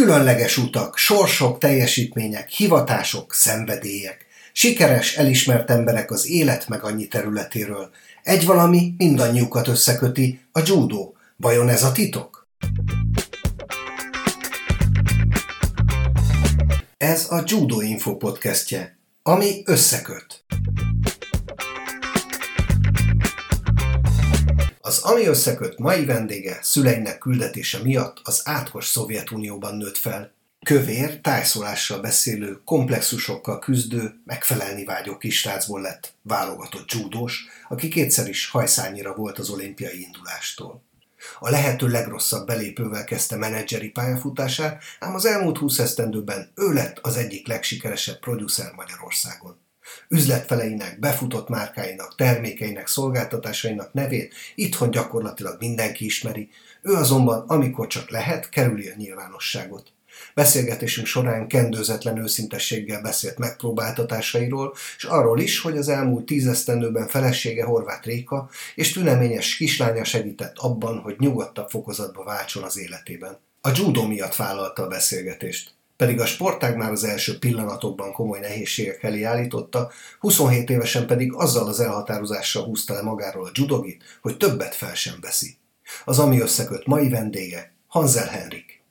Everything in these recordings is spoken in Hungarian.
Különleges utak, sorsok, teljesítmények, hivatások, szenvedélyek. Sikeres, elismert emberek az élet meg annyi területéről. Egy valami mindannyiukat összeköti, a judó. Vajon ez a titok? Ez a Judo Info podcastje, ami összeköt. Az Ami Összeköt mai vendége szüleinek küldetése miatt az átkos Szovjetunióban nőtt fel. Kövér, tájszólással beszélő, komplexusokkal küzdő, megfelelni vágyó kisrácból lett válogatott judós, aki kétszer is hajszányira volt az olimpiai indulástól. A lehető legrosszabb belépővel kezdte menedzseri pályafutását, ám az elmúlt 20 esztendőben ő lett az egyik legsikeresebb producer Magyarországon üzletfeleinek, befutott márkáinak, termékeinek, szolgáltatásainak nevét itthon gyakorlatilag mindenki ismeri, ő azonban, amikor csak lehet, kerüli a nyilvánosságot. Beszélgetésünk során kendőzetlen őszintességgel beszélt megpróbáltatásairól, és arról is, hogy az elmúlt tízesztendőben felesége Horváth Réka és tüneményes kislánya segített abban, hogy nyugodtabb fokozatba váltson az életében. A judó miatt vállalta a beszélgetést pedig a sportág már az első pillanatokban komoly nehézségek elé állította, 27 évesen pedig azzal az elhatározással húzta le magáról a judogit, hogy többet fel sem veszi. Az ami összeköt mai vendége, Hanzel Henrik.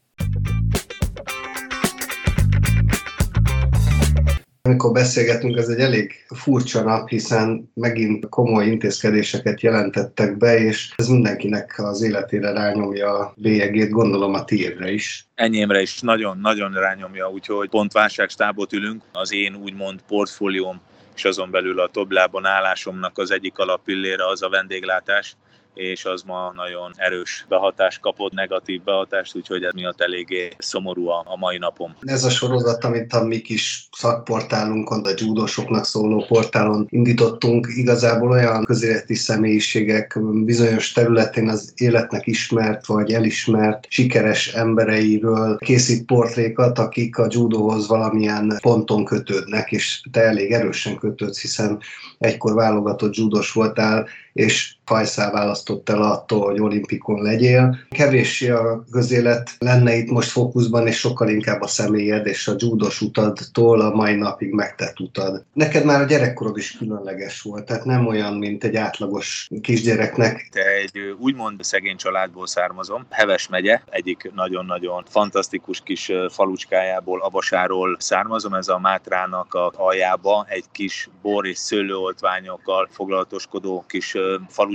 Amikor beszélgetünk, ez egy elég furcsa nap, hiszen megint komoly intézkedéseket jelentettek be, és ez mindenkinek az életére rányomja a bélyegét, gondolom a tiédre is. Enyémre is nagyon-nagyon rányomja, úgyhogy pont válságstábot ülünk. Az én úgymond portfólióm és azon belül a toblában állásomnak az egyik alapillére az a vendéglátás és az ma nagyon erős behatást kapott, negatív behatást, úgyhogy ez miatt eléggé szomorú a, a mai napom. Ez a sorozat, amit a mi kis szakportálunkon, a judósoknak szóló portálon indítottunk, igazából olyan közéleti személyiségek bizonyos területén az életnek ismert vagy elismert sikeres embereiről készít portrékat, akik a judóhoz valamilyen ponton kötődnek, és te elég erősen kötődsz, hiszen egykor válogatott judós voltál, és fajszál választott el attól, hogy olimpikon legyél. Kevéssé a közélet lenne itt most fókuszban, és sokkal inkább a személyed és a júdos utadtól a mai napig megtett utad. Neked már a gyerekkorod is különleges volt, tehát nem olyan, mint egy átlagos kisgyereknek. Te egy úgymond szegény családból származom, Heves megye, egyik nagyon-nagyon fantasztikus kis falucskájából, Abasáról származom, ez a Mátrának a aljába egy kis bor és szőlőoltványokkal foglalatoskodó kis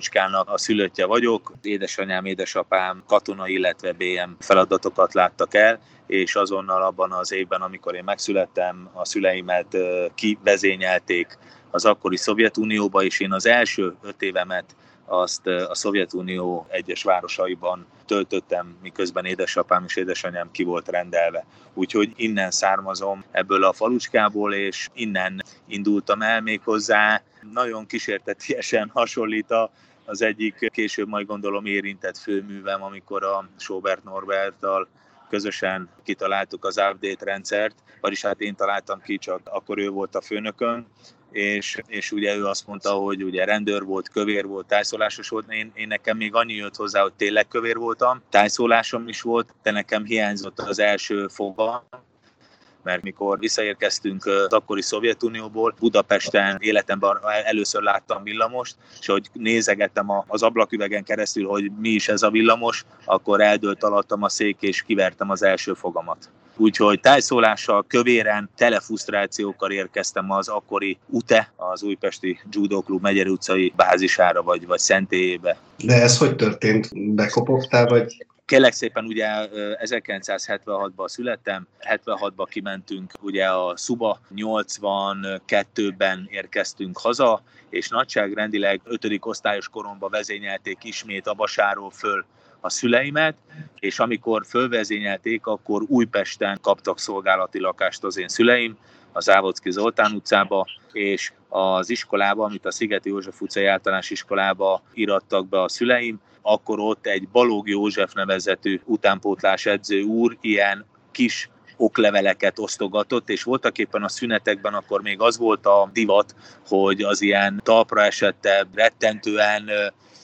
falucskának a szülöttje vagyok. Édesanyám, édesapám katona, illetve BM feladatokat láttak el, és azonnal abban az évben, amikor én megszülettem, a szüleimet kivezényelték az akkori Szovjetunióba, és én az első öt évemet azt a Szovjetunió egyes városaiban töltöttem, miközben édesapám és édesanyám ki volt rendelve. Úgyhogy innen származom ebből a falucskából, és innen indultam el még hozzá. Nagyon kísértetiesen hasonlít a az egyik később majd gondolom érintett főművem, amikor a Sobert Norberttal közösen kitaláltuk az update rendszert, vagyis hát én találtam ki, csak akkor ő volt a főnökön, és, és ugye ő azt mondta, hogy ugye rendőr volt, kövér volt, tájszólásos volt, én, én nekem még annyi jött hozzá, hogy tényleg kövér voltam, tájszólásom is volt, de nekem hiányzott az első foga, mert mikor visszaérkeztünk az akkori Szovjetunióból, Budapesten életemben először láttam villamost, és hogy nézegettem az ablaküvegen keresztül, hogy mi is ez a villamos, akkor eldőlt alattam a szék, és kivertem az első fogamat. Úgyhogy tájszólással, kövéren, telefusztrációkkal érkeztem az akkori UTE, az Újpesti Judo Klub Megyer utcai bázisára, vagy, vagy szentélyébe. De ez hogy történt? Bekopogtál, vagy Kérlek szépen ugye 1976-ban születtem, 76-ban kimentünk ugye a Szuba, 82-ben érkeztünk haza, és nagyságrendileg 5. osztályos koromban vezényelték ismét a Basáról föl a szüleimet, és amikor fölvezényelték, akkor Újpesten kaptak szolgálati lakást az én szüleim, az Závodszki Zoltán utcába, és az iskolába, amit a Szigeti József utcai általános iskolába irattak be a szüleim, akkor ott egy Balóg József nevezetű utánpótlás edző úr ilyen kis okleveleket osztogatott, és voltak éppen a szünetekben akkor még az volt a divat, hogy az ilyen talpra esette, rettentően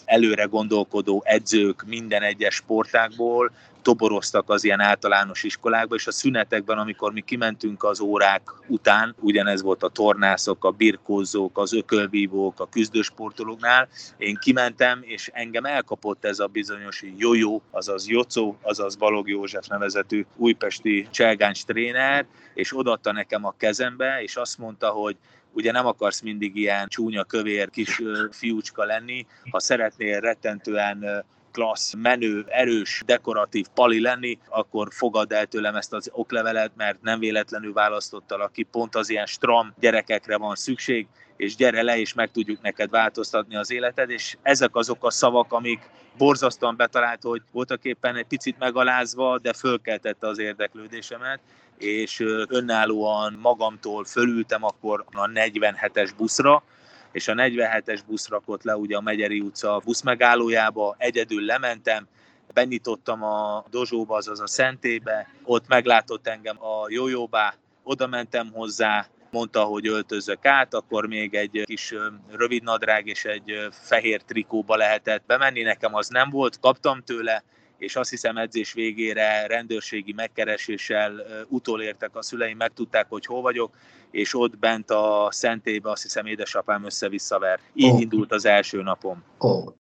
előre gondolkodó edzők minden egyes sportákból, toboroztak az ilyen általános iskolákba, és a szünetekben, amikor mi kimentünk az órák után, ugyanez volt a tornászok, a birkózók, az ökölvívók, a küzdősportolóknál, én kimentem, és engem elkapott ez a bizonyos jó, azaz Jocó, azaz Balog József nevezetű újpesti cselgáncs tréner, és odatta nekem a kezembe, és azt mondta, hogy ugye nem akarsz mindig ilyen csúnya, kövér kis fiúcska lenni, ha szeretnél rettentően klassz, menő, erős, dekoratív pali lenni, akkor fogad el tőlem ezt az oklevelet, mert nem véletlenül választottalak ki, pont az ilyen stram gyerekekre van szükség, és gyere le, és meg tudjuk neked változtatni az életed, és ezek azok a szavak, amik borzasztóan betalált, hogy voltak éppen egy picit megalázva, de fölkeltette az érdeklődésemet, és önállóan magamtól fölültem akkor a 47-es buszra, és a 47-es busz rakott le ugye a Megyeri utca busz megállójába, egyedül lementem, benyitottam a dozsóba, azaz a szentébe, ott meglátott engem a jójóbá, oda mentem hozzá, mondta, hogy öltözök át, akkor még egy kis rövid nadrág és egy fehér trikóba lehetett bemenni, nekem az nem volt, kaptam tőle, és azt hiszem edzés végére rendőrségi megkereséssel utolértek a szüleim, megtudták, hogy hol vagyok, és ott bent a szentébe azt hiszem édesapám össze-visszaver. Így oh. indult az első napom. Oh.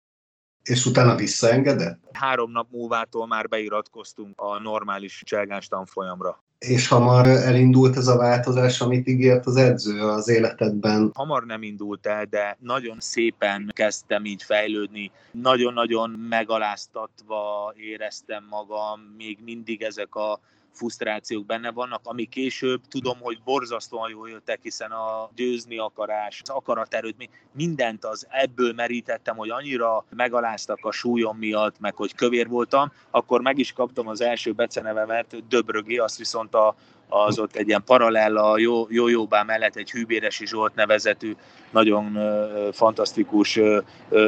És utána visszaengedett? Három nap múlvától már beiratkoztunk a normális cselgáns tanfolyamra. És hamar elindult ez a változás, amit ígért az edző az életedben? Hamar nem indult el, de nagyon szépen kezdtem így fejlődni. Nagyon-nagyon megaláztatva éreztem magam, még mindig ezek a frusztrációk benne vannak, ami később tudom, hogy borzasztóan jól jöttek, hiszen a győzni akarás, az akaraterőt, mindent az ebből merítettem, hogy annyira megaláztak a súlyom miatt, meg hogy kövér voltam, akkor meg is kaptam az első becenevemet, Döbrögi, azt viszont a, az ott egy ilyen paralel a jó, jó jóbá mellett egy Hűbéresi Zsolt nevezetű, nagyon uh, fantasztikus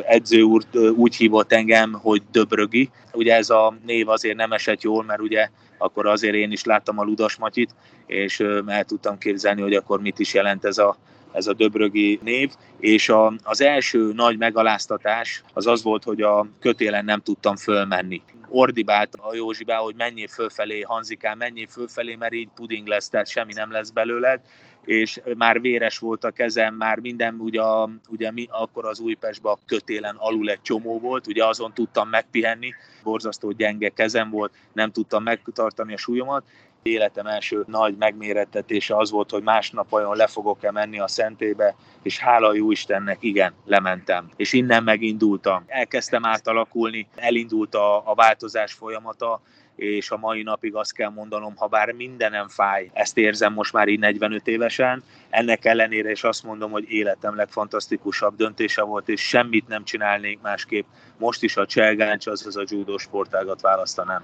edző úr uh, úgy hívott engem, hogy Döbrögi. Ugye ez a név azért nem esett jól, mert ugye akkor azért én is láttam a Ludas Matyit, és el tudtam képzelni, hogy akkor mit is jelent ez a, ez a Döbrögi név, és a, az első nagy megaláztatás az az volt, hogy a kötélen nem tudtam fölmenni. Ordibált a Józsibá, hogy mennyi fölfelé, Hanzikán, mennyi fölfelé, mert így puding lesz, tehát semmi nem lesz belőled, és már véres volt a kezem, már minden, ugye, ugye mi, akkor az Újpestben a kötélen alul egy csomó volt, ugye azon tudtam megpihenni, borzasztó gyenge kezem volt, nem tudtam megtartani a súlyomat, életem első nagy megmérettetése az volt, hogy másnap olyan le fogok-e menni a szentébe, és hála jó Istennek, igen, lementem. És innen megindultam. Elkezdtem átalakulni, elindult a, a változás folyamata, és a mai napig azt kell mondanom, ha bár mindenem fáj, ezt érzem most már így 45 évesen, ennek ellenére is azt mondom, hogy életem legfantasztikusabb döntése volt, és semmit nem csinálnék másképp. Most is a cselgáncs, azaz a judo sportágat választanám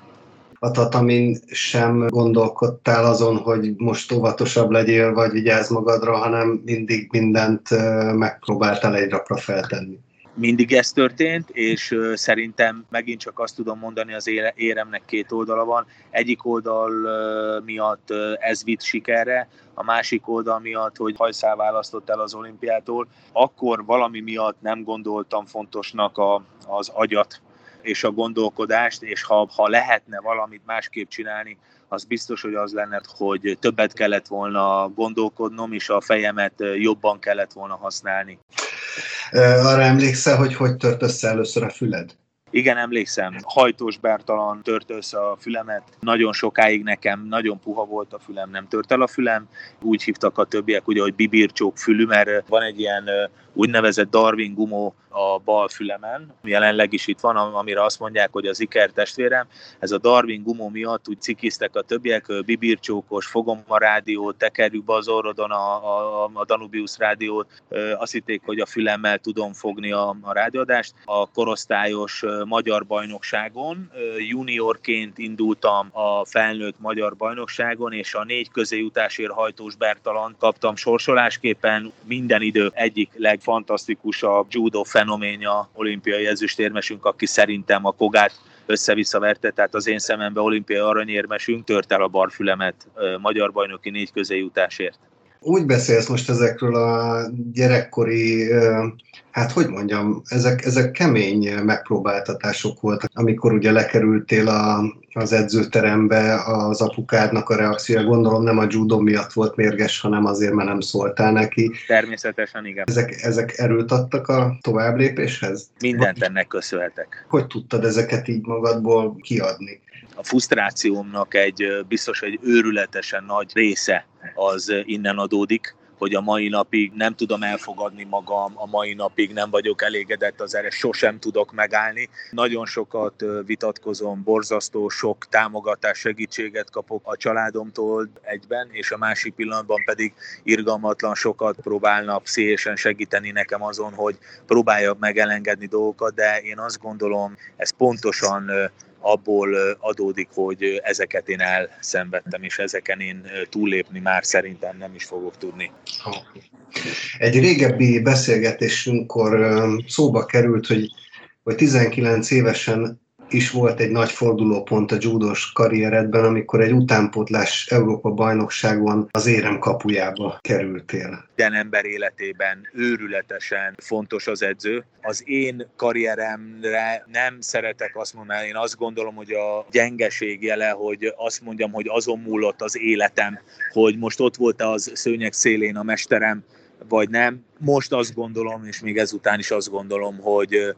a tatamin sem gondolkodtál azon, hogy most óvatosabb legyél, vagy vigyázz magadra, hanem mindig mindent megpróbáltál egy rapra feltenni. Mindig ez történt, és szerintem megint csak azt tudom mondani, az éremnek két oldala van. Egyik oldal miatt ez vitt sikerre, a másik oldal miatt, hogy hajszál választott el az olimpiától, akkor valami miatt nem gondoltam fontosnak a, az agyat és a gondolkodást, és ha, ha lehetne valamit másképp csinálni, az biztos, hogy az lenne, hogy többet kellett volna gondolkodnom, és a fejemet jobban kellett volna használni. Arra emlékszel, hogy hogy tört össze először a füled? Igen, emlékszem, hajtós Bertalan tört össze a fülemet. Nagyon sokáig nekem nagyon puha volt a fülem, nem tört el a fülem. Úgy hívtak a többiek, ugye, hogy bibircsók fülű, mert van egy ilyen úgynevezett Darwin gumó a bal fülemen, jelenleg is itt van, amire azt mondják, hogy az iker testvérem. Ez a Darwin gumó miatt úgy cikiztek a többiek, bibircsókos, fogom a rádiót, tekerjük be az orrodon a, a, a Danubius rádiót, azt hitték, hogy a fülemmel tudom fogni a, a rádióadást. A korosztályos magyar bajnokságon juniorként indultam a felnőtt magyar bajnokságon, és a négy közéjutásért hajtós Bertalan kaptam sorsolásképpen minden idő egyik leg legfantasztikusabb judo fenoménja olimpiai ezüstérmesünk, aki szerintem a Kogát össze-vissza verte, tehát az én szememben olimpiai aranyérmesünk tört el a barfülemet magyar bajnoki négy közéjutásért. Úgy beszélsz most ezekről a gyerekkori, hát hogy mondjam, ezek, ezek kemény megpróbáltatások voltak, amikor ugye lekerültél a, az edzőterembe, az apukádnak a reakciója, gondolom nem a judo miatt volt mérges, hanem azért, mert nem szóltál neki. Természetesen igen. Ezek, ezek erőt adtak a továbblépéshez? Mindent ennek köszönhetek. Hogy tudtad ezeket így magadból kiadni? A frusztrációmnak egy biztos egy őrületesen nagy része az innen adódik, hogy a mai napig nem tudom elfogadni magam, a mai napig nem vagyok elégedett az erre, sosem tudok megállni. Nagyon sokat vitatkozom, borzasztó sok támogatás, segítséget kapok a családomtól egyben, és a másik pillanatban pedig irgalmatlan sokat próbálnak pszichésen segíteni nekem azon, hogy próbáljak meg elengedni dolgokat, de én azt gondolom, ez pontosan abból adódik, hogy ezeket én elszenvedtem, és ezeken én túllépni már szerintem nem is fogok tudni. Egy régebbi beszélgetésünkkor szóba került, hogy, hogy 19 évesen is volt egy nagy fordulópont a judós karrieredben, amikor egy utánpótlás Európa bajnokságon az érem kapujába kerültél. Minden ember életében őrületesen fontos az edző. Az én karrieremre nem szeretek azt mondani, én azt gondolom, hogy a gyengeség jele, hogy azt mondjam, hogy azon múlott az életem, hogy most ott volt az szőnyeg szélén a mesterem, vagy nem. Most azt gondolom, és még ezután is azt gondolom, hogy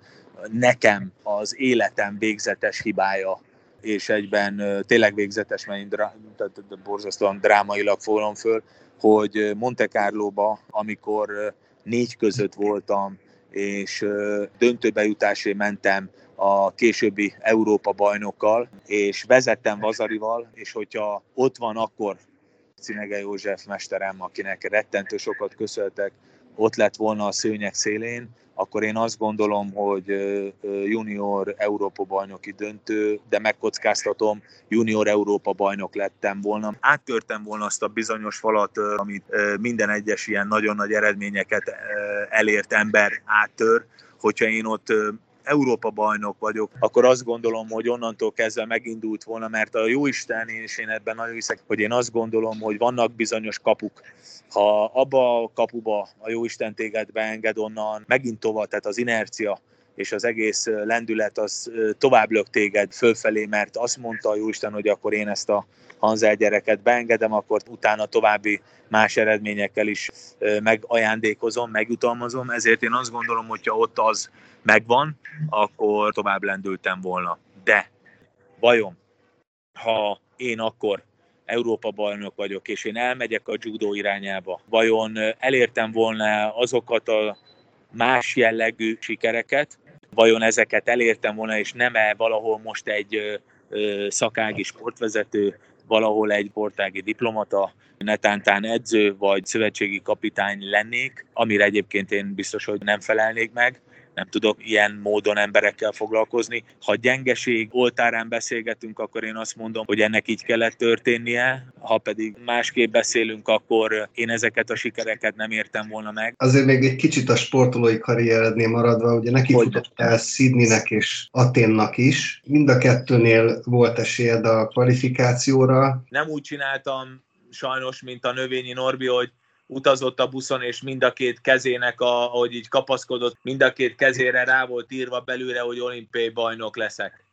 nekem az életem végzetes hibája, és egyben tényleg végzetes, mert én drá, tehát borzasztóan drámailag fogom föl, hogy Monte Carlo-ba, amikor négy között voltam, és döntőbe jutásé mentem a későbbi Európa bajnokkal, és vezettem Vazarival, és hogyha ott van akkor Cinege József mesterem, akinek rettentő sokat köszöntek, ott lett volna a szőnyek szélén, akkor én azt gondolom, hogy junior Európa bajnoki döntő, de megkockáztatom, junior Európa bajnok lettem volna. Áttörtem volna azt a bizonyos falat, amit minden egyes ilyen nagyon nagy eredményeket elért ember áttör, hogyha én ott Európa bajnok vagyok, akkor azt gondolom, hogy onnantól kezdve megindult volna, mert a Jóisten, és én ebben nagyon hiszek, hogy én azt gondolom, hogy vannak bizonyos kapuk. Ha abba a kapuba a Jóisten téged beenged onnan, megint tovább, tehát az inercia, és az egész lendület az tovább lök téged fölfelé, mert azt mondta a Jóisten, hogy akkor én ezt a Hanzel gyereket beengedem, akkor utána további más eredményekkel is megajándékozom, megjutalmazom, ezért én azt gondolom, hogyha ott az megvan, akkor tovább lendültem volna. De vajon, ha én akkor Európa bajnok vagyok, és én elmegyek a judó irányába, vajon elértem volna azokat a más jellegű sikereket, vajon ezeket elértem volna, és nem-e valahol most egy szakági sportvezető, valahol egy portági diplomata, netántán edző vagy szövetségi kapitány lennék, amire egyébként én biztos, hogy nem felelnék meg, nem tudok ilyen módon emberekkel foglalkozni. Ha gyengeség oltárán beszélgetünk, akkor én azt mondom, hogy ennek így kellett történnie, ha pedig másképp beszélünk, akkor én ezeket a sikereket nem értem volna meg. Azért még egy kicsit a sportolói karrierednél maradva, ugye neki futottál Sydneynek és Aténnak is. Mind a kettőnél volt esélyed a kvalifikációra. Nem úgy csináltam sajnos, mint a növényi Norbi, hogy utazott a buszon, és mind a két kezének, a, ahogy így kapaszkodott, mind a két kezére rá volt írva belőle, hogy olimpiai bajnok leszek.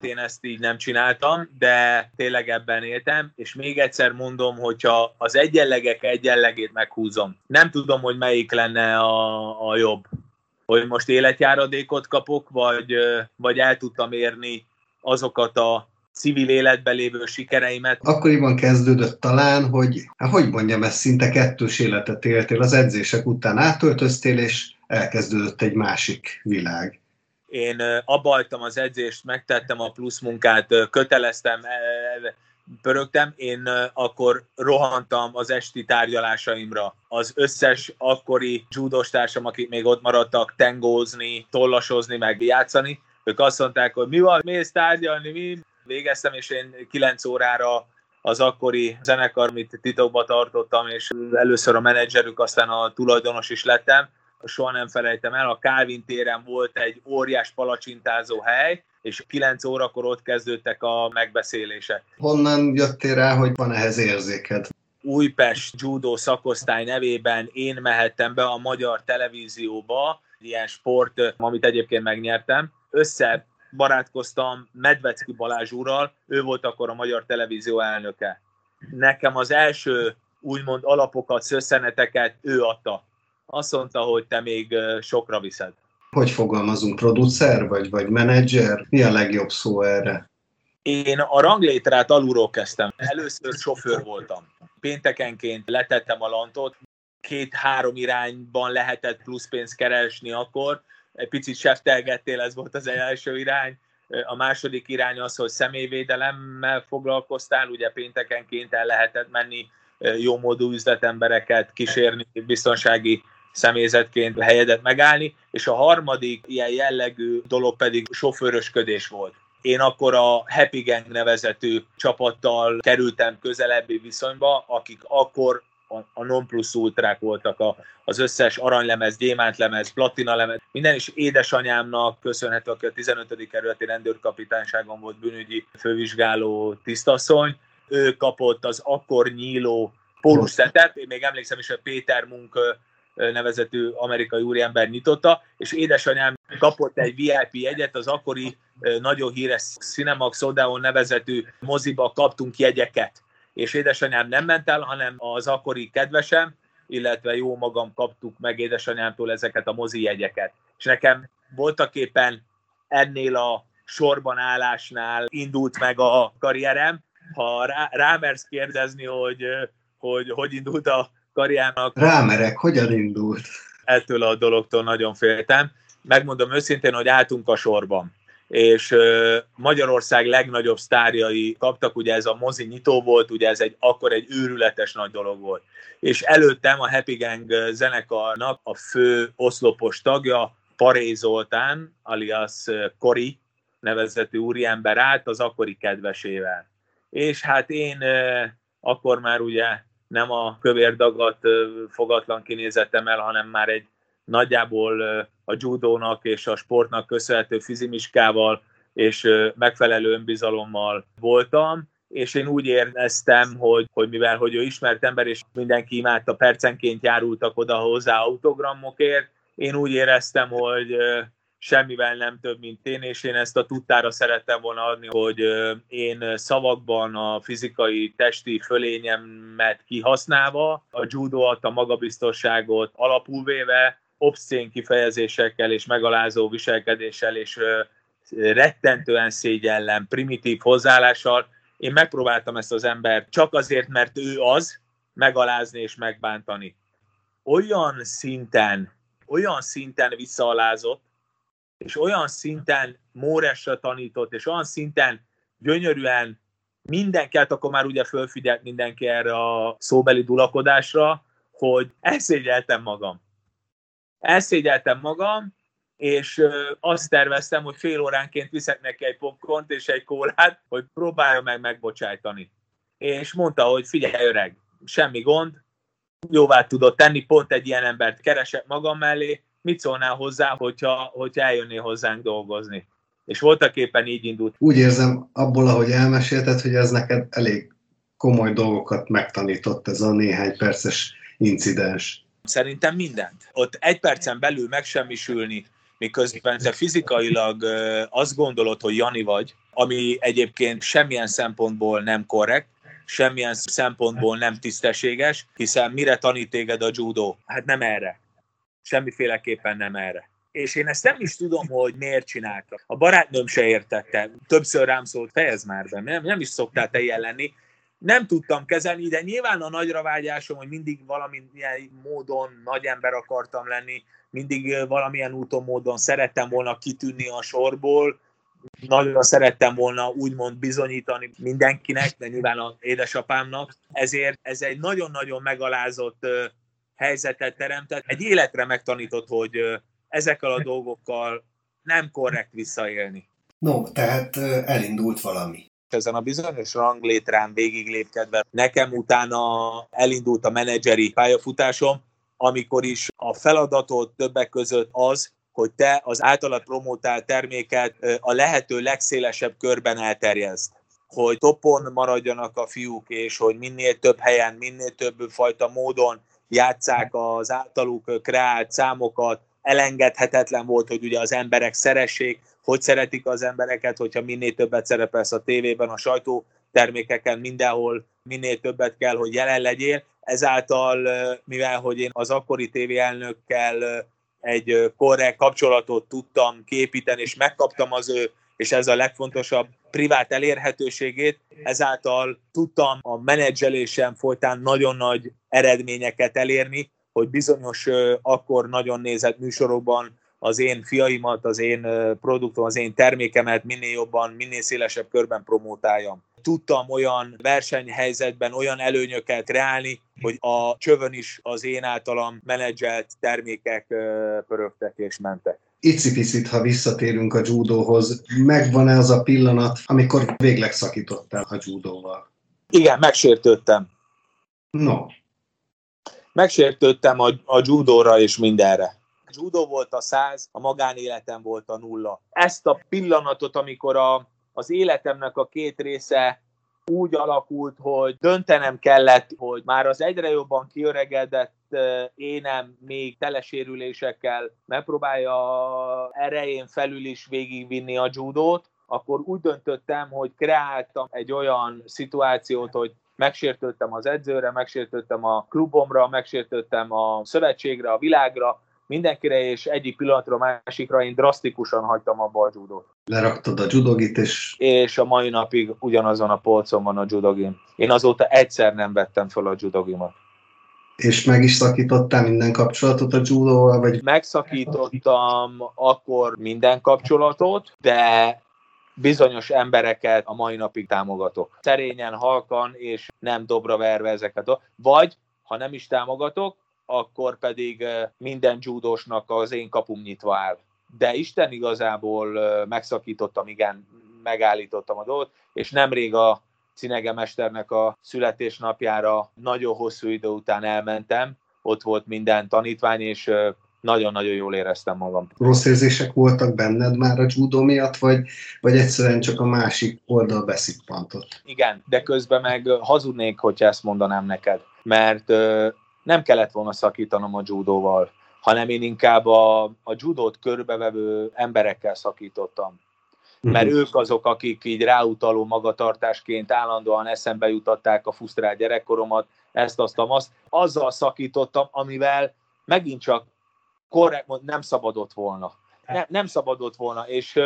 Én ezt így nem csináltam, de tényleg ebben éltem, és még egyszer mondom, hogyha az egyenlegek egyenlegét meghúzom, nem tudom, hogy melyik lenne a, a jobb. Hogy most életjáradékot kapok, vagy, vagy el tudtam érni azokat a civil életben lévő sikereimet. Akkoriban kezdődött talán, hogy, hát hogy mondjam, ezt szinte kettős életet éltél, az edzések után átöltöztél, és elkezdődött egy másik világ. Én abba az edzést, megtettem a plusz munkát, köteleztem, pörögtem, én akkor rohantam az esti tárgyalásaimra. Az összes akkori judostársam, akik még ott maradtak, tengózni, tollasozni, meg játszani, ők azt mondták, hogy mi van, mész tárgyalni, mi? Végeztem, és én 9 órára az akkori zenekar, amit titokba tartottam, és először a menedzserük, aztán a tulajdonos is lettem. Soha nem felejtem el, a Calvin téren volt egy óriás palacsintázó hely, és 9 órakor ott kezdődtek a megbeszélések. Honnan jöttél rá, hogy van ehhez érzéked? Újpest judo szakosztály nevében én mehettem be a magyar televízióba, ilyen sport, amit egyébként megnyertem. Össze barátkoztam Medvecki Balázs úrral, ő volt akkor a magyar televízió elnöke. Nekem az első úgymond alapokat, szösszeneteket ő adta. Azt mondta, hogy te még sokra viszed. Hogy fogalmazunk, producer vagy, vagy menedzser? Mi a legjobb szó erre? Én a ranglétrát alulról kezdtem. Először sofőr voltam. Péntekenként letettem a lantot, két-három irányban lehetett plusz pénzt keresni akkor, egy picit seftelgettél, ez volt az első irány. A második irány az, hogy személyvédelemmel foglalkoztál, ugye péntekenként el lehetett menni jó módú üzletembereket kísérni, biztonsági személyzetként helyedet megállni, és a harmadik ilyen jellegű dolog pedig sofőrösködés volt. Én akkor a Happy Gang nevezetű csapattal kerültem közelebbi viszonyba, akik akkor a non plus ultrák voltak, a, az összes aranylemez, gyémántlemez, platinalemez, minden is édesanyámnak köszönhető, aki a 15. kerületi rendőrkapitányságon volt bűnügyi fővizsgáló tisztasszony. Ő kapott az akkor nyíló póluszetet, én még emlékszem is, hogy Péter Munk nevezetű amerikai úriember nyitotta, és édesanyám kapott egy VIP jegyet, az akkori nagyon híres Cinemax Odeon nevezetű moziba kaptunk jegyeket és édesanyám nem ment el, hanem az akkori kedvesem, illetve jó magam kaptuk meg édesanyámtól ezeket a mozi jegyeket. És nekem voltak éppen ennél a sorban állásnál indult meg a karrierem. Ha rá, rámersz kérdezni, hogy, hogy hogy indult a karriernak. Rámerek, hogyan indult? Ettől a dologtól nagyon féltem. Megmondom őszintén, hogy álltunk a sorban és Magyarország legnagyobb sztárjai kaptak, ugye ez a mozi nyitó volt, ugye ez egy, akkor egy őrületes nagy dolog volt. És előttem a Happy Gang zenekarnak a fő oszlopos tagja, Paré Zoltán, alias Kori nevezetű úriember állt az akkori kedvesével. És hát én akkor már ugye nem a kövér dagat fogatlan kinézettem el, hanem már egy nagyjából a judónak és a sportnak köszönhető fizimiskával és megfelelő önbizalommal voltam, és én úgy éreztem, hogy, hogy mivel hogy ő ismert ember, és mindenki imádta, percenként járultak oda hozzá autogramokért, én úgy éreztem, hogy semmivel nem több, mint én, és én ezt a tudtára szerettem volna adni, hogy én szavakban a fizikai, testi fölényemet kihasználva, a judo a magabiztosságot alapul véve, obszén kifejezésekkel és megalázó viselkedéssel és rettentően szégyellem, primitív hozzáállással. Én megpróbáltam ezt az embert csak azért, mert ő az, megalázni és megbántani. Olyan szinten, olyan szinten visszaalázott, és olyan szinten móresra tanított, és olyan szinten gyönyörűen mindenki, hát akkor már ugye fölfigyelt mindenki erre a szóbeli dulakodásra, hogy elszégyeltem magam elszégyeltem magam, és azt terveztem, hogy fél óránként viszek neki egy popcornt és egy kólát, hogy próbálja meg megbocsájtani. És mondta, hogy figyelj öreg, semmi gond, jóvá tudod tenni, pont egy ilyen embert keresek magam mellé, mit szólnál hozzá, hogyha, hogyha eljönné hozzánk dolgozni. És voltak éppen így indult. Úgy érzem abból, ahogy elmesélted, hogy ez neked elég komoly dolgokat megtanított ez a néhány perces incidens. Szerintem mindent. Ott egy percen belül megsemmisülni, miközben te fizikailag azt gondolod, hogy Jani vagy, ami egyébként semmilyen szempontból nem korrekt, semmilyen szempontból nem tisztességes, hiszen mire tanít téged a judo? Hát nem erre. Semmiféleképpen nem erre. És én ezt nem is tudom, hogy miért csinálta. A barátnőm se értette. Többször rám szólt, fejezd már be, nem, nem is szoktál te ilyen lenni nem tudtam kezelni, de nyilván a nagyra vágyásom, hogy mindig valamilyen módon nagy ember akartam lenni, mindig valamilyen úton, módon szerettem volna kitűnni a sorból, nagyon szerettem volna úgymond bizonyítani mindenkinek, de nyilván az édesapámnak. Ezért ez egy nagyon-nagyon megalázott helyzetet teremtett. Egy életre megtanított, hogy ezekkel a dolgokkal nem korrekt visszaélni. No, tehát elindult valami ezen a bizonyos ranglétrán végig lépkedve. Nekem utána elindult a menedzseri pályafutásom, amikor is a feladatot többek között az, hogy te az általad promotált terméket a lehető legszélesebb körben elterjezd. hogy topon maradjanak a fiúk, és hogy minél több helyen, minél több fajta módon játszák az általuk kreált számokat, elengedhetetlen volt, hogy ugye az emberek szeressék, hogy szeretik az embereket, hogyha minél többet szerepelsz a tévében, a sajtó termékeken, mindenhol minél többet kell, hogy jelen legyél. Ezáltal, mivel hogy én az akkori tévéelnökkel egy korrekt kapcsolatot tudtam képíteni, és megkaptam az ő, és ez a legfontosabb, privát elérhetőségét, ezáltal tudtam a menedzselésem folytán nagyon nagy eredményeket elérni, hogy bizonyos akkor nagyon nézett műsorokban az én fiaimat, az én produktom, az én termékemet minél jobban, minél szélesebb körben promótáljam. Tudtam olyan versenyhelyzetben olyan előnyöket kreálni, hogy a csövön is az én általam menedzselt termékek pörögtek és mentek. Icipicit, ha visszatérünk a judóhoz, megvan-e az a pillanat, amikor végleg szakítottál a judóval? Igen, megsértődtem. No. Megsértődtem a, a judóra és mindenre. A judó volt a száz, a magánéletem volt a nulla. Ezt a pillanatot, amikor a, az életemnek a két része úgy alakult, hogy döntenem kellett, hogy már az egyre jobban kiöregedett énem még telesérülésekkel megpróbálja erején felül is végigvinni a judót, akkor úgy döntöttem, hogy kreáltam egy olyan szituációt, hogy megsértődtem az edzőre, megsértődtem a klubomra, megsértődtem a szövetségre, a világra, mindenkire, és egyik pillanatra a másikra én drasztikusan hagytam abba a judót. Leraktad a judogit, és... És a mai napig ugyanazon a polcon van a judogim. Én azóta egyszer nem vettem fel a judogimat. És meg is szakítottál minden kapcsolatot a judóval? Vagy... Megszakítottam akkor minden kapcsolatot, de bizonyos embereket a mai napig támogatok. Szerényen, halkan, és nem dobra verve ezeket. Vagy, ha nem is támogatok, akkor pedig minden judósnak az én kapum nyitva áll. De Isten igazából megszakítottam, igen, megállítottam a dolgot, és nemrég a Cinege mesternek a születésnapjára nagyon hosszú idő után elmentem, ott volt minden tanítvány, és nagyon-nagyon jól éreztem magam. Rossz érzések voltak benned már a judó miatt, vagy, vagy egyszerűen csak a másik oldal beszippantott? Igen, de közben meg hazudnék, hogyha ezt mondanám neked, mert nem kellett volna szakítanom a judóval, hanem én inkább a, a judót körbevevő emberekkel szakítottam. Mert uh-huh. ők azok, akik így ráutaló magatartásként állandóan eszembe jutatták a fusztrált gyerekkoromat, ezt, azt, azt. Azzal szakítottam, amivel megint csak korrekt, nem szabadott volna. Nem, nem szabadott volna, és,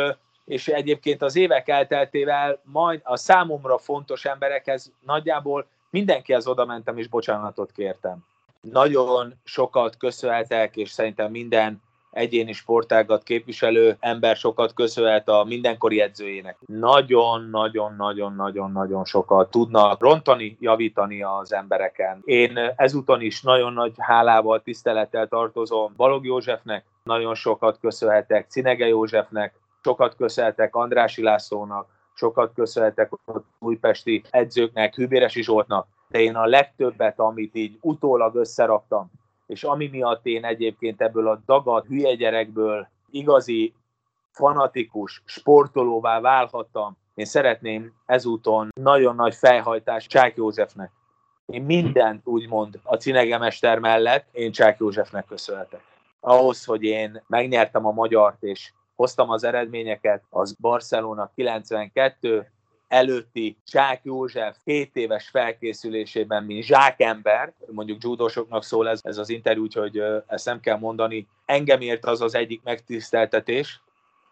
és egyébként az évek elteltével majd a számomra fontos emberekhez nagyjából mindenkihez oda mentem és bocsánatot kértem nagyon sokat köszönhetek, és szerintem minden egyéni sportágat képviselő ember sokat köszönhet a mindenkori edzőjének. Nagyon-nagyon-nagyon-nagyon-nagyon sokat tudnak rontani, javítani az embereken. Én ezúton is nagyon nagy hálával, tisztelettel tartozom Balog Józsefnek, nagyon sokat köszönhetek Cinege Józsefnek, sokat köszönhetek Andrási Lászlónak, sokat köszönhetek a újpesti edzőknek, Hűbéresi Zsoltnak, de én a legtöbbet, amit így utólag összeraktam, és ami miatt én egyébként ebből a dagad hülye gyerekből igazi fanatikus sportolóvá válhattam, én szeretném ezúton nagyon nagy fejhajtás Csák Józsefnek. Én mindent úgymond a cinegemester mellett én Csák Józsefnek köszönhetek. Ahhoz, hogy én megnyertem a magyart, és hoztam az eredményeket, az Barcelona 92, előtti Csák József 7 éves felkészülésében, mint zsákember, mondjuk judósoknak szól ez, ez az interjú, hogy ezt nem kell mondani, engem ért az az egyik megtiszteltetés,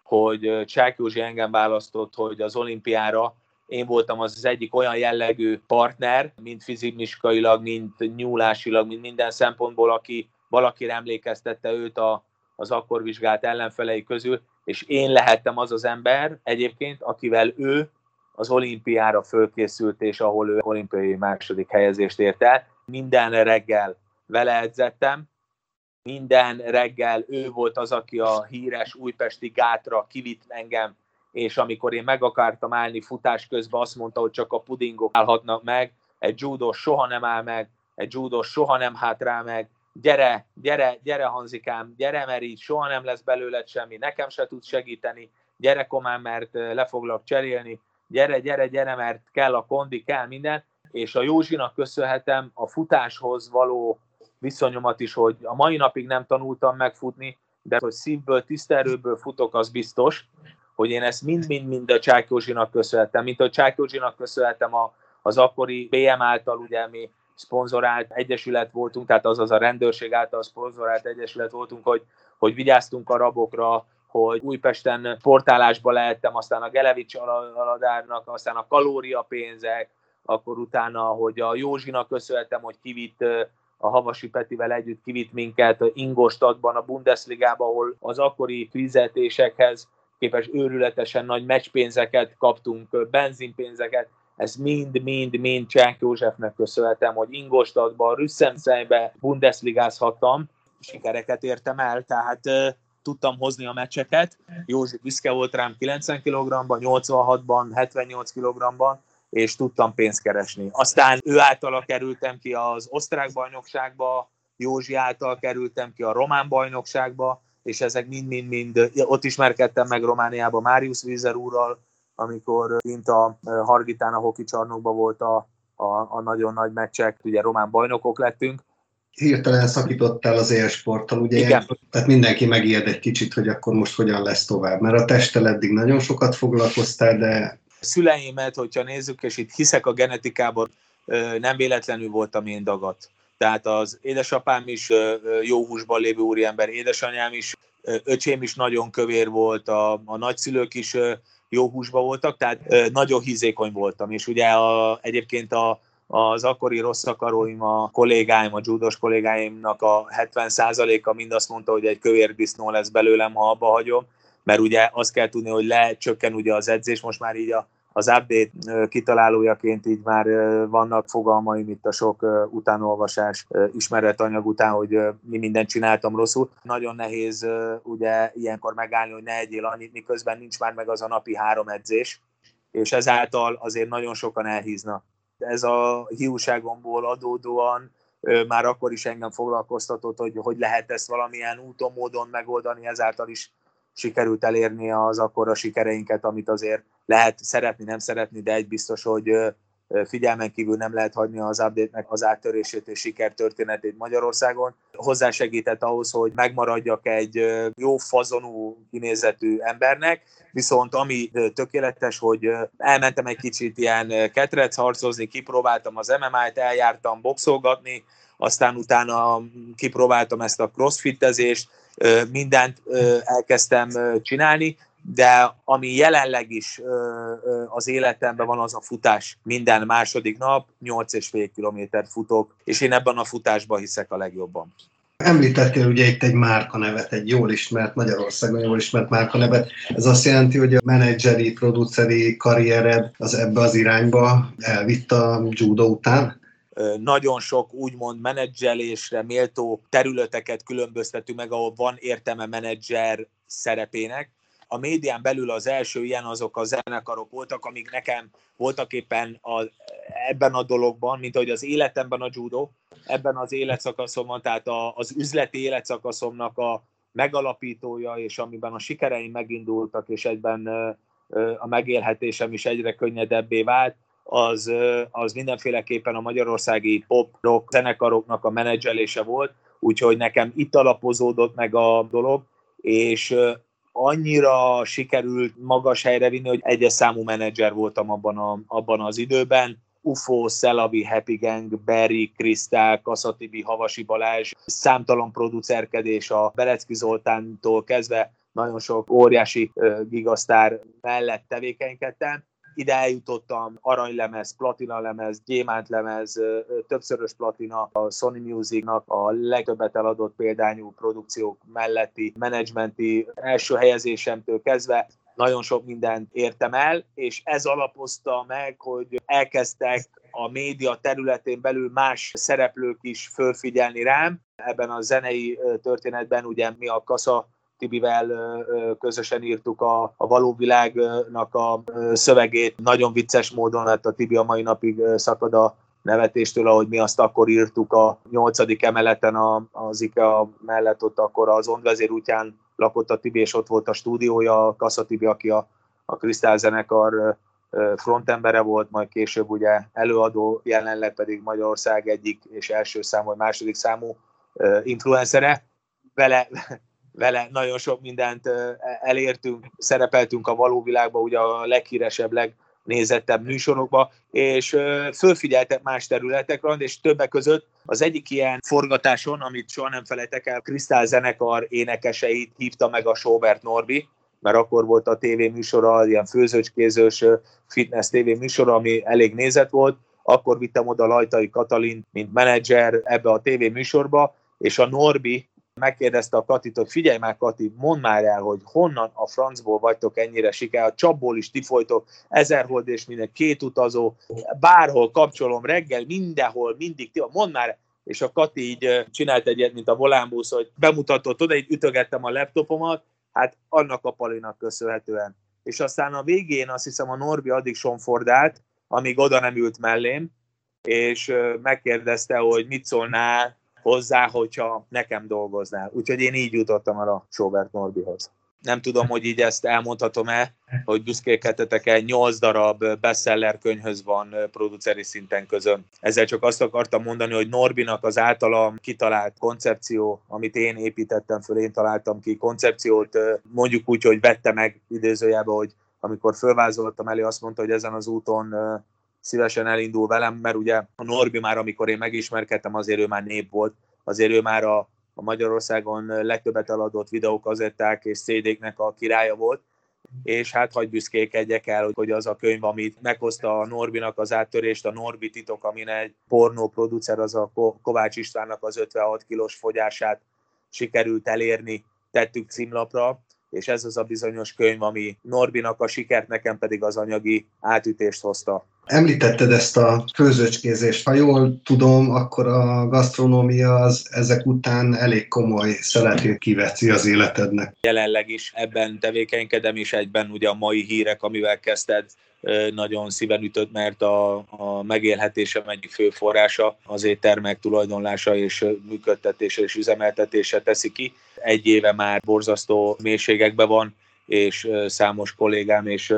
hogy Csák Józsi engem választott, hogy az olimpiára én voltam az, az egyik olyan jellegű partner, mint fizikmiskailag, mint nyúlásilag, mint minden szempontból, aki valakire emlékeztette őt a, az akkor vizsgált ellenfelei közül, és én lehettem az az ember egyébként, akivel ő az olimpiára fölkészült, és ahol ő olimpiai második helyezést ért el. Minden reggel vele edzettem, minden reggel ő volt az, aki a híres újpesti gátra kivitt engem, és amikor én meg akartam állni futás közben, azt mondta, hogy csak a pudingok állhatnak meg, egy judó soha nem áll meg, egy judó soha nem hátrál meg, gyere, gyere, gyere Hanzikám, gyere, mert így soha nem lesz belőled semmi, nekem se tudsz segíteni, gyere komán, mert le foglak cserélni, gyere, gyere, gyere, mert kell a kondi, kell minden, és a Józsinak köszönhetem a futáshoz való viszonyomat is, hogy a mai napig nem tanultam megfutni, de hogy szívből, tiszta erőből futok, az biztos, hogy én ezt mind-mind-mind a Csák Józsinak köszönhetem, mint a Csák Józsinak köszönhetem a, az akkori BM által, ugye mi szponzorált egyesület voltunk, tehát azaz a rendőrség által szponzorált egyesület voltunk, hogy, hogy vigyáztunk a rabokra, hogy Újpesten portálásba lehettem, aztán a Gelevics aladárnak, aztán a kalóriapénzek, akkor utána, hogy a Józsinak köszönhetem, hogy kivitt a Havasi Petivel együtt kivitt minket Ingolstadtban, a Bundesligában, ahol az akkori fizetésekhez képes őrületesen nagy meccspénzeket kaptunk, benzinpénzeket, ez mind-mind-mind Csánk Józsefnek köszönhetem, hogy Ingolstadtban, Rüsszemszejbe Bundesligázhattam, sikereket értem el, tehát tudtam hozni a meccseket. Józsi büszke volt rám 90 kg-ban, 86-ban, 78 kg-ban, és tudtam pénzt keresni. Aztán ő általa kerültem ki az osztrák bajnokságba, Józsi által kerültem ki a román bajnokságba, és ezek mind-mind-mind, ott ismerkedtem meg Romániában Máriusz Vízer úrral, amikor kint a Hargitán a hoki csarnokban volt a, a, a nagyon nagy meccsek, ugye román bajnokok lettünk. Hirtelen szakítottál az élsporttal, ugye? Igen. Tehát mindenki megijed egy kicsit, hogy akkor most hogyan lesz tovább, mert a testtel eddig nagyon sokat foglalkoztál, de... Szüleimet, hogyha nézzük, és itt hiszek a genetikában, nem véletlenül voltam én dagat. Tehát az édesapám is jó húsban lévő úriember, édesanyám is, öcsém is nagyon kövér volt, a, a nagyszülők is jó húsba voltak, tehát nagyon hízékony voltam, és ugye a, egyébként a, az akkori rossz akaróim, a kollégáim, a judos kollégáimnak a 70%-a mind azt mondta, hogy egy kövér disznó lesz belőlem, ha abba hagyom, mert ugye azt kell tudni, hogy lecsökken ugye az edzés, most már így a az update kitalálójaként így már vannak fogalmaim itt a sok utánolvasás ismeretanyag után, hogy mi mindent csináltam rosszul. Nagyon nehéz ugye ilyenkor megállni, hogy ne egyél annyit, miközben nincs már meg az a napi három edzés, és ezáltal azért nagyon sokan elhíznak. Ez a hiúságomból adódóan már akkor is engem foglalkoztatott, hogy hogy lehet ezt valamilyen úton, módon megoldani, ezáltal is sikerült elérni az akkora sikereinket, amit azért lehet szeretni, nem szeretni, de egy biztos, hogy figyelmen kívül nem lehet hagyni az update-nek az áttörését és sikertörténetét Magyarországon. Hozzásegített ahhoz, hogy megmaradjak egy jó fazonú kinézetű embernek, viszont ami tökéletes, hogy elmentem egy kicsit ilyen ketrec harcozni, kipróbáltam az MMA-t, eljártam boxolgatni, aztán utána kipróbáltam ezt a crossfitezést, mindent elkezdtem csinálni, de ami jelenleg is az életemben van, az a futás. Minden második nap 8,5 kilométert futok, és én ebben a futásban hiszek a legjobban. Említettél ugye itt egy márkanevet, egy jól ismert, Magyarországon jól ismert márkanevet. Ez azt jelenti, hogy a menedzseri, produceri karriered az ebbe az irányba elvitt a judo után? nagyon sok úgymond menedzselésre méltó területeket különböztetünk meg, ahol van értelme menedzser szerepének. A médián belül az első ilyen azok a zenekarok voltak, amik nekem voltak éppen a, ebben a dologban, mint ahogy az életemben a judo, ebben az életszakaszomban, tehát a, az üzleti életszakaszomnak a megalapítója, és amiben a sikereim megindultak, és egyben a megélhetésem is egyre könnyedebbé vált, az, az mindenféleképpen a magyarországi pop-rock zenekaroknak a menedzselése volt, úgyhogy nekem itt alapozódott meg a dolog, és annyira sikerült magas helyre vinni, hogy egyes számú menedzser voltam abban, a, abban az időben. UFO, Szelavi, Happy Gang, Berry, Krisztál, Kaszatibi, Havasi Balázs, számtalan producerkedés a Belecki Zoltántól kezdve nagyon sok óriási gigasztár mellett tevékenykedtem, ide eljutottam, aranylemez, platinalemez, gyémántlemez, többszörös platina, a Sony Musicnak a legtöbbet eladott példányú produkciók melletti menedzsmenti első helyezésemtől kezdve nagyon sok mindent értem el, és ez alapozta meg, hogy elkezdtek a média területén belül más szereplők is fölfigyelni rám. Ebben a zenei történetben ugye mi a Kassa Tibivel közösen írtuk a, a való világnak a szövegét. Nagyon vicces módon lett a Tibi a mai napig szakad a nevetéstől, ahogy mi azt akkor írtuk a nyolcadik emeleten a, az IKEA mellett, ott akkor az Ondvezér útján lakott a Tibi, és ott volt a stúdiója, a Kassa Tibi, aki a, a Krisztál zenekar frontembere volt, majd később ugye előadó, jelenleg pedig Magyarország egyik és első számú, vagy második számú influencere. Vele, vele nagyon sok mindent elértünk, szerepeltünk a való világban, ugye a leghíresebb, legnézettebb műsorokba, és fölfigyeltek más területekre, és többek között az egyik ilyen forgatáson, amit soha nem felejtek el, Krisztál zenekar énekeseit hívta meg a Sobert Norbi, mert akkor volt a tévéműsora, ilyen főzőcskézős fitness tévéműsora, ami elég nézett volt, akkor vittem oda Lajtai Katalin, mint menedzser ebbe a tévéműsorba, és a Norbi megkérdezte a Katit, hogy figyelj már Kati, mondd már el, hogy honnan a francból vagytok ennyire siker, a csapból is ti folytok, ezerhold és minden, két utazó, bárhol kapcsolom reggel, mindenhol, mindig ti, mondd már, és a Kati így csinált egyet, mint a volánbusz, hogy bemutatott oda, így ütögettem a laptopomat, hát annak a palinak köszönhetően. És aztán a végén azt hiszem a Norbi addig sonfordált, amíg oda nem ült mellém, és megkérdezte, hogy mit szólnál hozzá, hogyha nekem dolgoznál. Úgyhogy én így jutottam el a Sobert Norbihoz. Nem tudom, hogy így ezt elmondhatom-e, hogy büszkélkedtetek-e, 8 darab bestseller könyvhöz van produceri szinten közön. Ezzel csak azt akartam mondani, hogy Norbinak az általam kitalált koncepció, amit én építettem föl, én találtam ki koncepciót, mondjuk úgy, hogy vette meg idézőjelbe, hogy amikor fölvázoltam elé, azt mondta, hogy ezen az úton szívesen elindul velem, mert ugye a Norbi már, amikor én megismerkedtem, azért ő már nép volt, azért ő már a, a Magyarországon legtöbbet eladott videókazetták és CD-knek a királya volt, és hát hagy büszkékedjek el, hogy az a könyv, amit meghozta a Norbinak az áttörést, a Norbi titok, amin egy pornó producer, az a Kovács Istvánnak az 56 kilós fogyását sikerült elérni, tettük címlapra, és ez az a bizonyos könyv, ami Norbinak a sikert, nekem pedig az anyagi átütést hozta. Említetted ezt a főzőcskézést. Ha jól tudom, akkor a gasztronómia az ezek után elég komoly szeletét kiveszi az életednek. Jelenleg is ebben tevékenykedem, és egyben ugye a mai hírek, amivel kezdted, nagyon szíven ütött, mert a, a megélhetésem egyik fő forrása az éttermek tulajdonlása és működtetése és üzemeltetése teszi ki. Egy éve már borzasztó mélységekben van, és számos kollégám és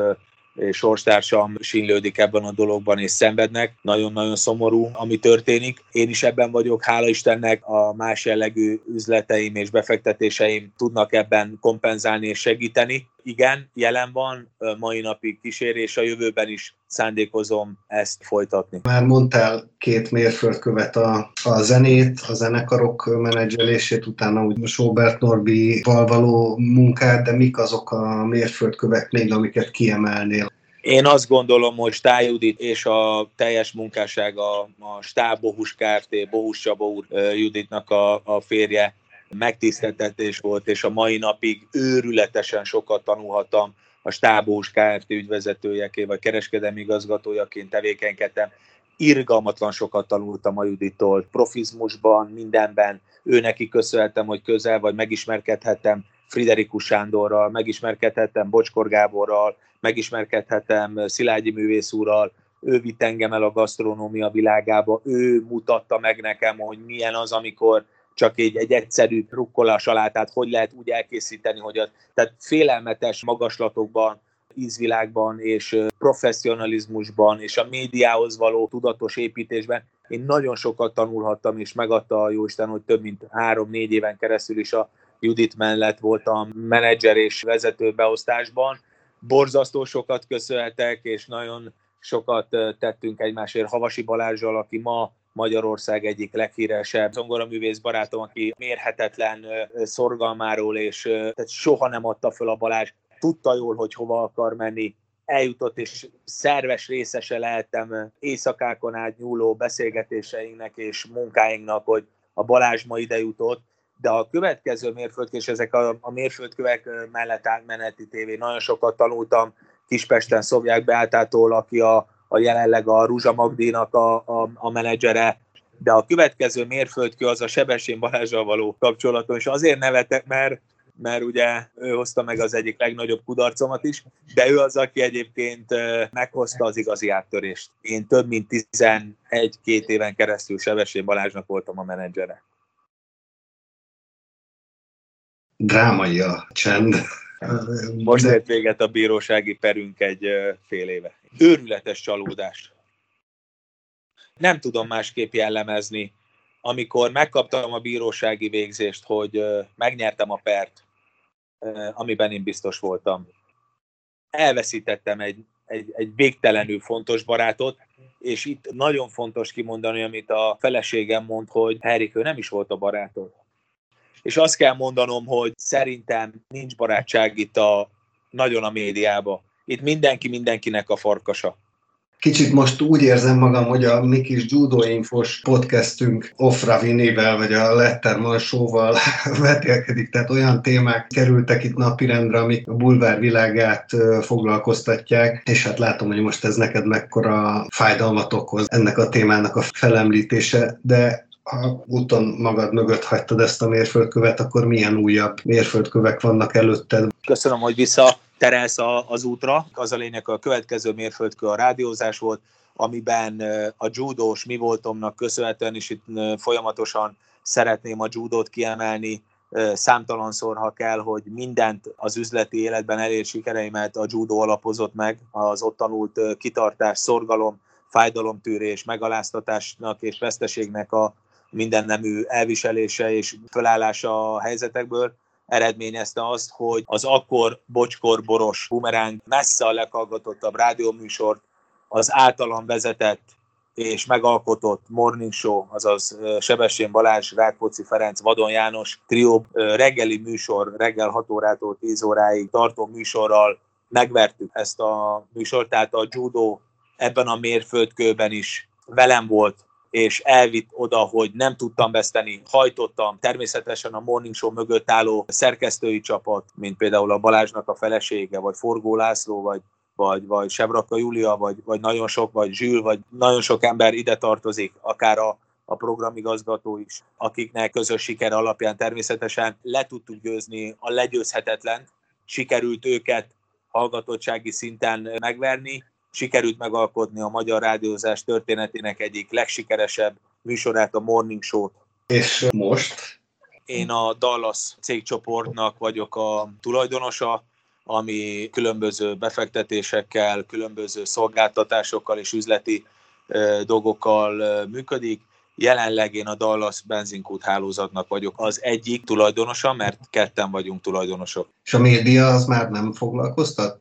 sorstársam sínlődik ebben a dologban és szenvednek. Nagyon-nagyon szomorú, ami történik. Én is ebben vagyok, hála Istennek a más jellegű üzleteim és befektetéseim tudnak ebben kompenzálni és segíteni. Igen, jelen van, mai napig kísérés, a jövőben is szándékozom ezt folytatni. Már mondtál két mérföldkövet a, a zenét, a zenekarok menedzselését, utána úgy Sobert Norbi-val való munkát, de mik azok a mérföldkövek még, amiket kiemelnél? Én azt gondolom, hogy Stály és a teljes munkásság, a, a Stáb Bohus Kft. Bohus Csaba úr Juditnak a, a férje megtiszteltetés volt, és a mai napig őrületesen sokat tanulhattam a Stábós Kft. ügyvezetőjeként, vagy kereskedelmi igazgatójaként tevékenykedtem. Irgalmatlan sokat tanultam a Judittól, profizmusban, mindenben. Ő neki köszönhetem, hogy közel vagy megismerkedhettem Friderikus Sándorral, megismerkedhettem Bocskor Gáborral, megismerkedhettem Szilágyi művész úrral, ő vitt engem el a gasztronómia világába, ő mutatta meg nekem, hogy milyen az, amikor csak egy, egy egyszerű rukkola salátát hogy lehet úgy elkészíteni, hogy az, tehát félelmetes magaslatokban, ízvilágban és professzionalizmusban és a médiához való tudatos építésben én nagyon sokat tanulhattam, és megadta a Jóisten, hogy több mint három-négy éven keresztül is a Judit mellett voltam menedzser és vezető beosztásban. Borzasztó sokat köszönhetek, és nagyon sokat tettünk egymásért Havasi Balázsral, aki ma Magyarország egyik leghíresebb zongoraművész barátom, aki mérhetetlen szorgalmáról, és tehát soha nem adta föl a Balázs. Tudta jól, hogy hova akar menni, eljutott, és szerves részese lehettem éjszakákon át nyúló beszélgetéseinknek és munkáinknak, hogy a Balázs ma ide jutott, de a következő mérföldkő, és ezek a, a mérföldkövek mellett átmeneti tévé, nagyon sokat tanultam Kispesten Szobják Beátától, aki a, a jelenleg a Ruzsa Magdínak a, a, a menedzsere, de a következő mérföldkő az a Sebessén Balázsral való kapcsolaton, és azért nevetek, mert mert ugye ő hozta meg az egyik legnagyobb kudarcomat is, de ő az, aki egyébként meghozta az igazi áttörést. Én több mint 11-2 éven keresztül Sebessén Balázsnak voltam a menedzsere. Drámai a csend. Most ért véget a bírósági perünk egy fél éve. Őrületes csalódás. Nem tudom másképp jellemezni. Amikor megkaptam a bírósági végzést, hogy megnyertem a pert, amiben én biztos voltam, elveszítettem egy, egy, egy végtelenül fontos barátot, és itt nagyon fontos kimondani, amit a feleségem mond, hogy Henrik, ő nem is volt a barátod. És azt kell mondanom, hogy szerintem nincs barátság itt a, nagyon a médiában. Itt mindenki mindenkinek a farkasa. Kicsit most úgy érzem magam, hogy a mi kis Judo Infos podcastünk Ofra Vinivel, vagy a Letterman show-val vetélkedik, tehát olyan témák kerültek itt napirendre, amik a bulvár világát foglalkoztatják, és hát látom, hogy most ez neked mekkora fájdalmat okoz ennek a témának a felemlítése, de ha úton magad mögött hagytad ezt a mérföldkövet, akkor milyen újabb mérföldkövek vannak előtted? Köszönöm, hogy vissza terelsz az útra. Az a lényeg, a következő mérföldkő a rádiózás volt, amiben a judós mi voltomnak köszönhetően, és itt folyamatosan szeretném a judót kiemelni, számtalanszor, ha kell, hogy mindent az üzleti életben elért sikereimet a judo alapozott meg, az ott tanult kitartás, szorgalom, fájdalomtűrés, megaláztatásnak és veszteségnek a minden nemű elviselése és fölállása a helyzetekből eredményezte azt, hogy az akkor bocskor boros bumeráng messze a leghallgatottabb rádióműsort az általam vezetett és megalkotott Morning Show, azaz Sebessén Balázs, Rákóczi Ferenc, Vadon János trió reggeli műsor, reggel 6 órától 10 óráig tartó műsorral megvertük ezt a műsort, tehát a judo ebben a mérföldkőben is velem volt és elvitt oda, hogy nem tudtam veszteni, hajtottam. Természetesen a Morning Show mögött álló szerkesztői csapat, mint például a Balázsnak a felesége, vagy Forgó László, vagy vagy, vagy Sebraka Júlia, vagy, vagy nagyon sok, vagy Zsül, vagy nagyon sok ember ide tartozik, akár a, a programigazgató is, akiknek közös siker alapján természetesen le tudtuk győzni a legyőzhetetlen, sikerült őket hallgatottsági szinten megverni, sikerült megalkotni a magyar rádiózás történetének egyik legsikeresebb műsorát, a Morning Show-t. És most? Én a Dallas cégcsoportnak vagyok a tulajdonosa, ami különböző befektetésekkel, különböző szolgáltatásokkal és üzleti dolgokkal működik. Jelenleg én a Dallas benzinkút hálózatnak vagyok az egyik tulajdonosa, mert ketten vagyunk tulajdonosok. És a média az már nem foglalkoztat?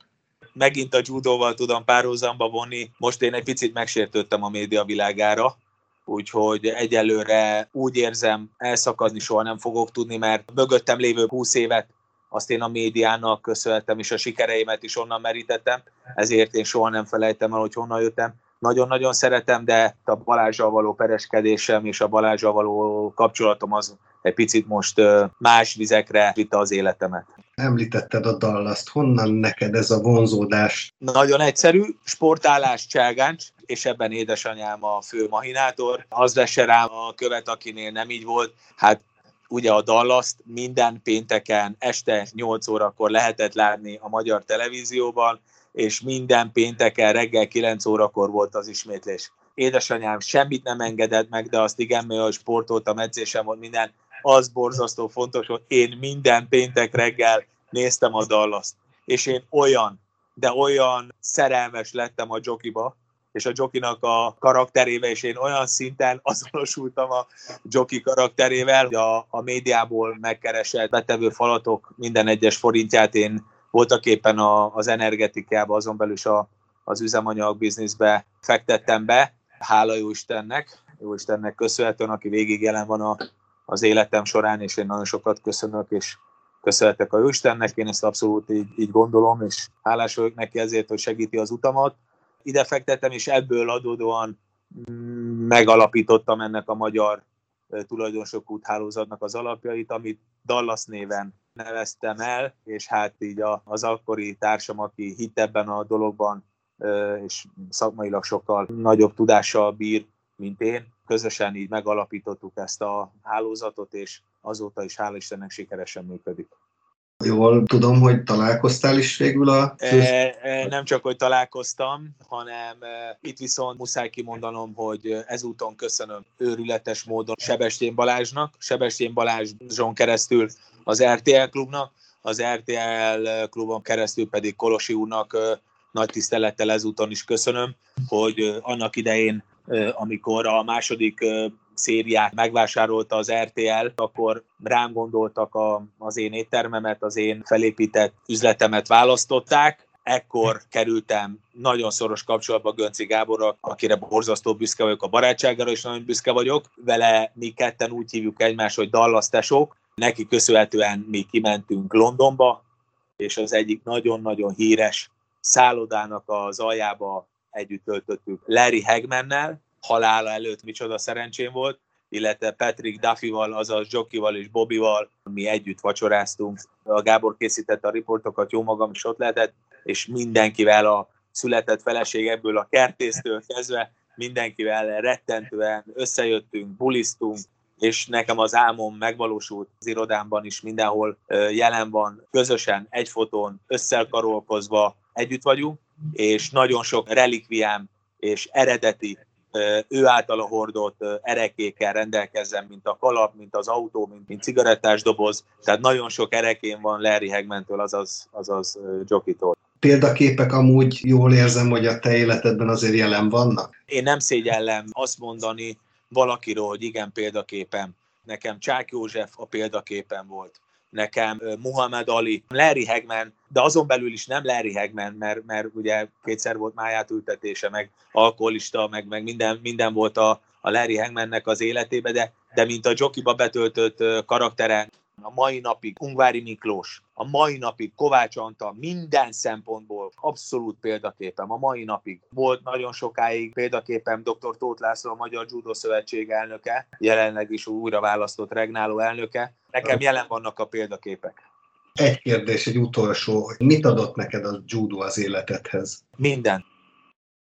Megint a judóval tudom párhuzamba vonni. Most én egy picit megsértődtem a média világára, úgyhogy egyelőre úgy érzem, elszakadni soha nem fogok tudni, mert mögöttem lévő 20 évet azt én a médiának köszönhetem, és a sikereimet is onnan merítettem, ezért én soha nem felejtem el, hogy honnan jöttem. Nagyon-nagyon szeretem, de a Balázsral való pereskedésem és a Balázsral való kapcsolatom az egy picit most más vizekre vitte az életemet. Említetted a Dallas-t, honnan neked ez a vonzódás? Nagyon egyszerű, sportálás Cselgáncs, és ebben édesanyám a fő mahinátor. Az vesse rám a követ, akinél nem így volt. Hát ugye a dallas minden pénteken este 8 órakor lehetett látni a magyar televízióban, és minden pénteken reggel 9 órakor volt az ismétlés. Édesanyám semmit nem engedett meg, de azt igen, mert sportoltam, edzésem volt minden, az borzasztó fontos, hogy én minden péntek reggel néztem a dallas és én olyan, de olyan szerelmes lettem a jokiba, és a Jokinak a karakterével, és én olyan szinten azonosultam a Joki karakterével, hogy a, a médiából megkeresett betevő falatok minden egyes forintját én voltak éppen a, az energetikába, azon belül is a, az üzemanyag bizniszbe fektettem be. Hála jó Istennek, jó Istennek köszönhetően, aki végig jelen van a, az életem során, és én nagyon sokat köszönök, és köszönhetek a Jóistennek, én ezt abszolút így, így gondolom, és hálás vagyok neki ezért, hogy segíti az utamat. Ide fektettem, és ebből adódóan mm, megalapítottam ennek a magyar tulajdonosok úthálózatnak az alapjait, amit Dallas néven neveztem el, és hát így az akkori társam, aki hitt ebben a dologban, és szakmailag sokkal nagyobb tudással bír, mint én, közösen így megalapítottuk ezt a hálózatot, és azóta is hál' Istennek sikeresen működik. Jól tudom, hogy találkoztál is végül a... E, e, nem csak, hogy találkoztam, hanem e, itt viszont muszáj kimondanom, hogy ezúton köszönöm őrületes módon Sebestyén Balázsnak, Sebestyén Balázson keresztül az RTL klubnak, az RTL klubon keresztül pedig Kolosi úrnak nagy tisztelettel ezúton is köszönöm, hogy annak idején, amikor a második szériát megvásárolta az RTL, akkor rám gondoltak a, az én éttermemet, az én felépített üzletemet választották, ekkor kerültem nagyon szoros kapcsolatba Gönci Gáborral, akire borzasztó büszke vagyok a barátságára, és nagyon büszke vagyok. Vele mi ketten úgy hívjuk egymást, hogy Dallas tesók. Neki köszönhetően mi kimentünk Londonba, és az egyik nagyon-nagyon híres szállodának az aljába együtt töltöttük Larry Hagmannel, halála előtt micsoda szerencsém volt, illetve Patrick Duffyval, azaz Jokival és Bobbyval. Mi együtt vacsoráztunk. A Gábor készítette a riportokat, jó magam is ott lehetett, és mindenkivel a született feleség ebből a kertésztől kezdve, mindenkivel rettentően összejöttünk, bulisztunk, és nekem az álmom megvalósult az irodámban is, mindenhol jelen van, közösen, egy fotón, összelkarolkozva együtt vagyunk, és nagyon sok relikviám és eredeti ő általa hordott erekékkel rendelkezzen, mint a kalap, mint az autó, mint, mint cigarettás doboz. Tehát nagyon sok erekén van Larry Hagmentől, azaz, azaz Jokitól. Példaképek amúgy jól érzem, hogy a te életedben azért jelen vannak? Én nem szégyellem azt mondani valakiről, hogy igen, példaképem. Nekem Csák József a példaképem volt nekem Muhammad Ali, Larry Hagman, de azon belül is nem Larry Hagman, mert, mert ugye kétszer volt máját ültetése, meg alkoholista, meg, meg minden, minden volt a, a Larry Hagmannek az életébe, de, de mint a Jokiba betöltött karaktere, a mai napig Ungvári Miklós, a mai napig Kovács Antal minden szempontból abszolút példaképem, a mai napig. Volt nagyon sokáig példaképem dr. Tóth László, a Magyar Judo Szövetség elnöke, jelenleg is újra választott regnáló elnöke. Nekem jelen vannak a példaképek. Egy kérdés, egy utolsó, hogy mit adott neked a judo az életedhez? Minden.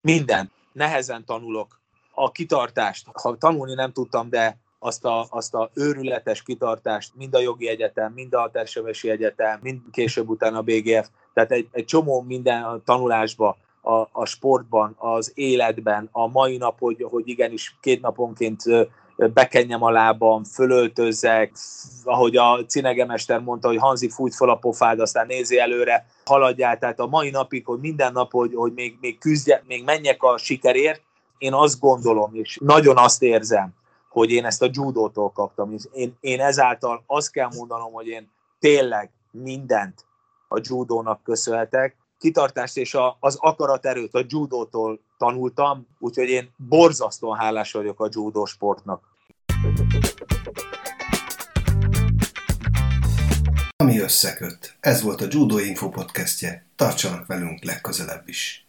Minden. Nehezen tanulok. A kitartást, ha tanulni nem tudtam, de azt a, azt a őrületes kitartást, mind a jogi egyetem, mind a Tersevesi Egyetem, mind később utána a BGF, tehát egy, egy csomó minden a tanulásba, a, a sportban, az életben, a mai nap, hogy, hogy igenis két naponként bekenjem a lábam, fölöltözzek, ahogy a cinegemester mondta, hogy Hanzi fújt fel a pofád, aztán nézi előre, haladjál, tehát a mai napig, hogy minden nap, hogy, hogy még, még küzdje, még menjek a sikerért, én azt gondolom, és nagyon azt érzem, hogy én ezt a judótól kaptam. És én, én ezáltal azt kell mondanom, hogy én tényleg mindent a judónak köszönhetek. Kitartást és a, az akaraterőt a judótól tanultam, úgyhogy én borzasztóan hálás vagyok a judó sportnak. Ami összeköt. Ez volt a Judo Info podcastje. Tartsanak velünk legközelebb is.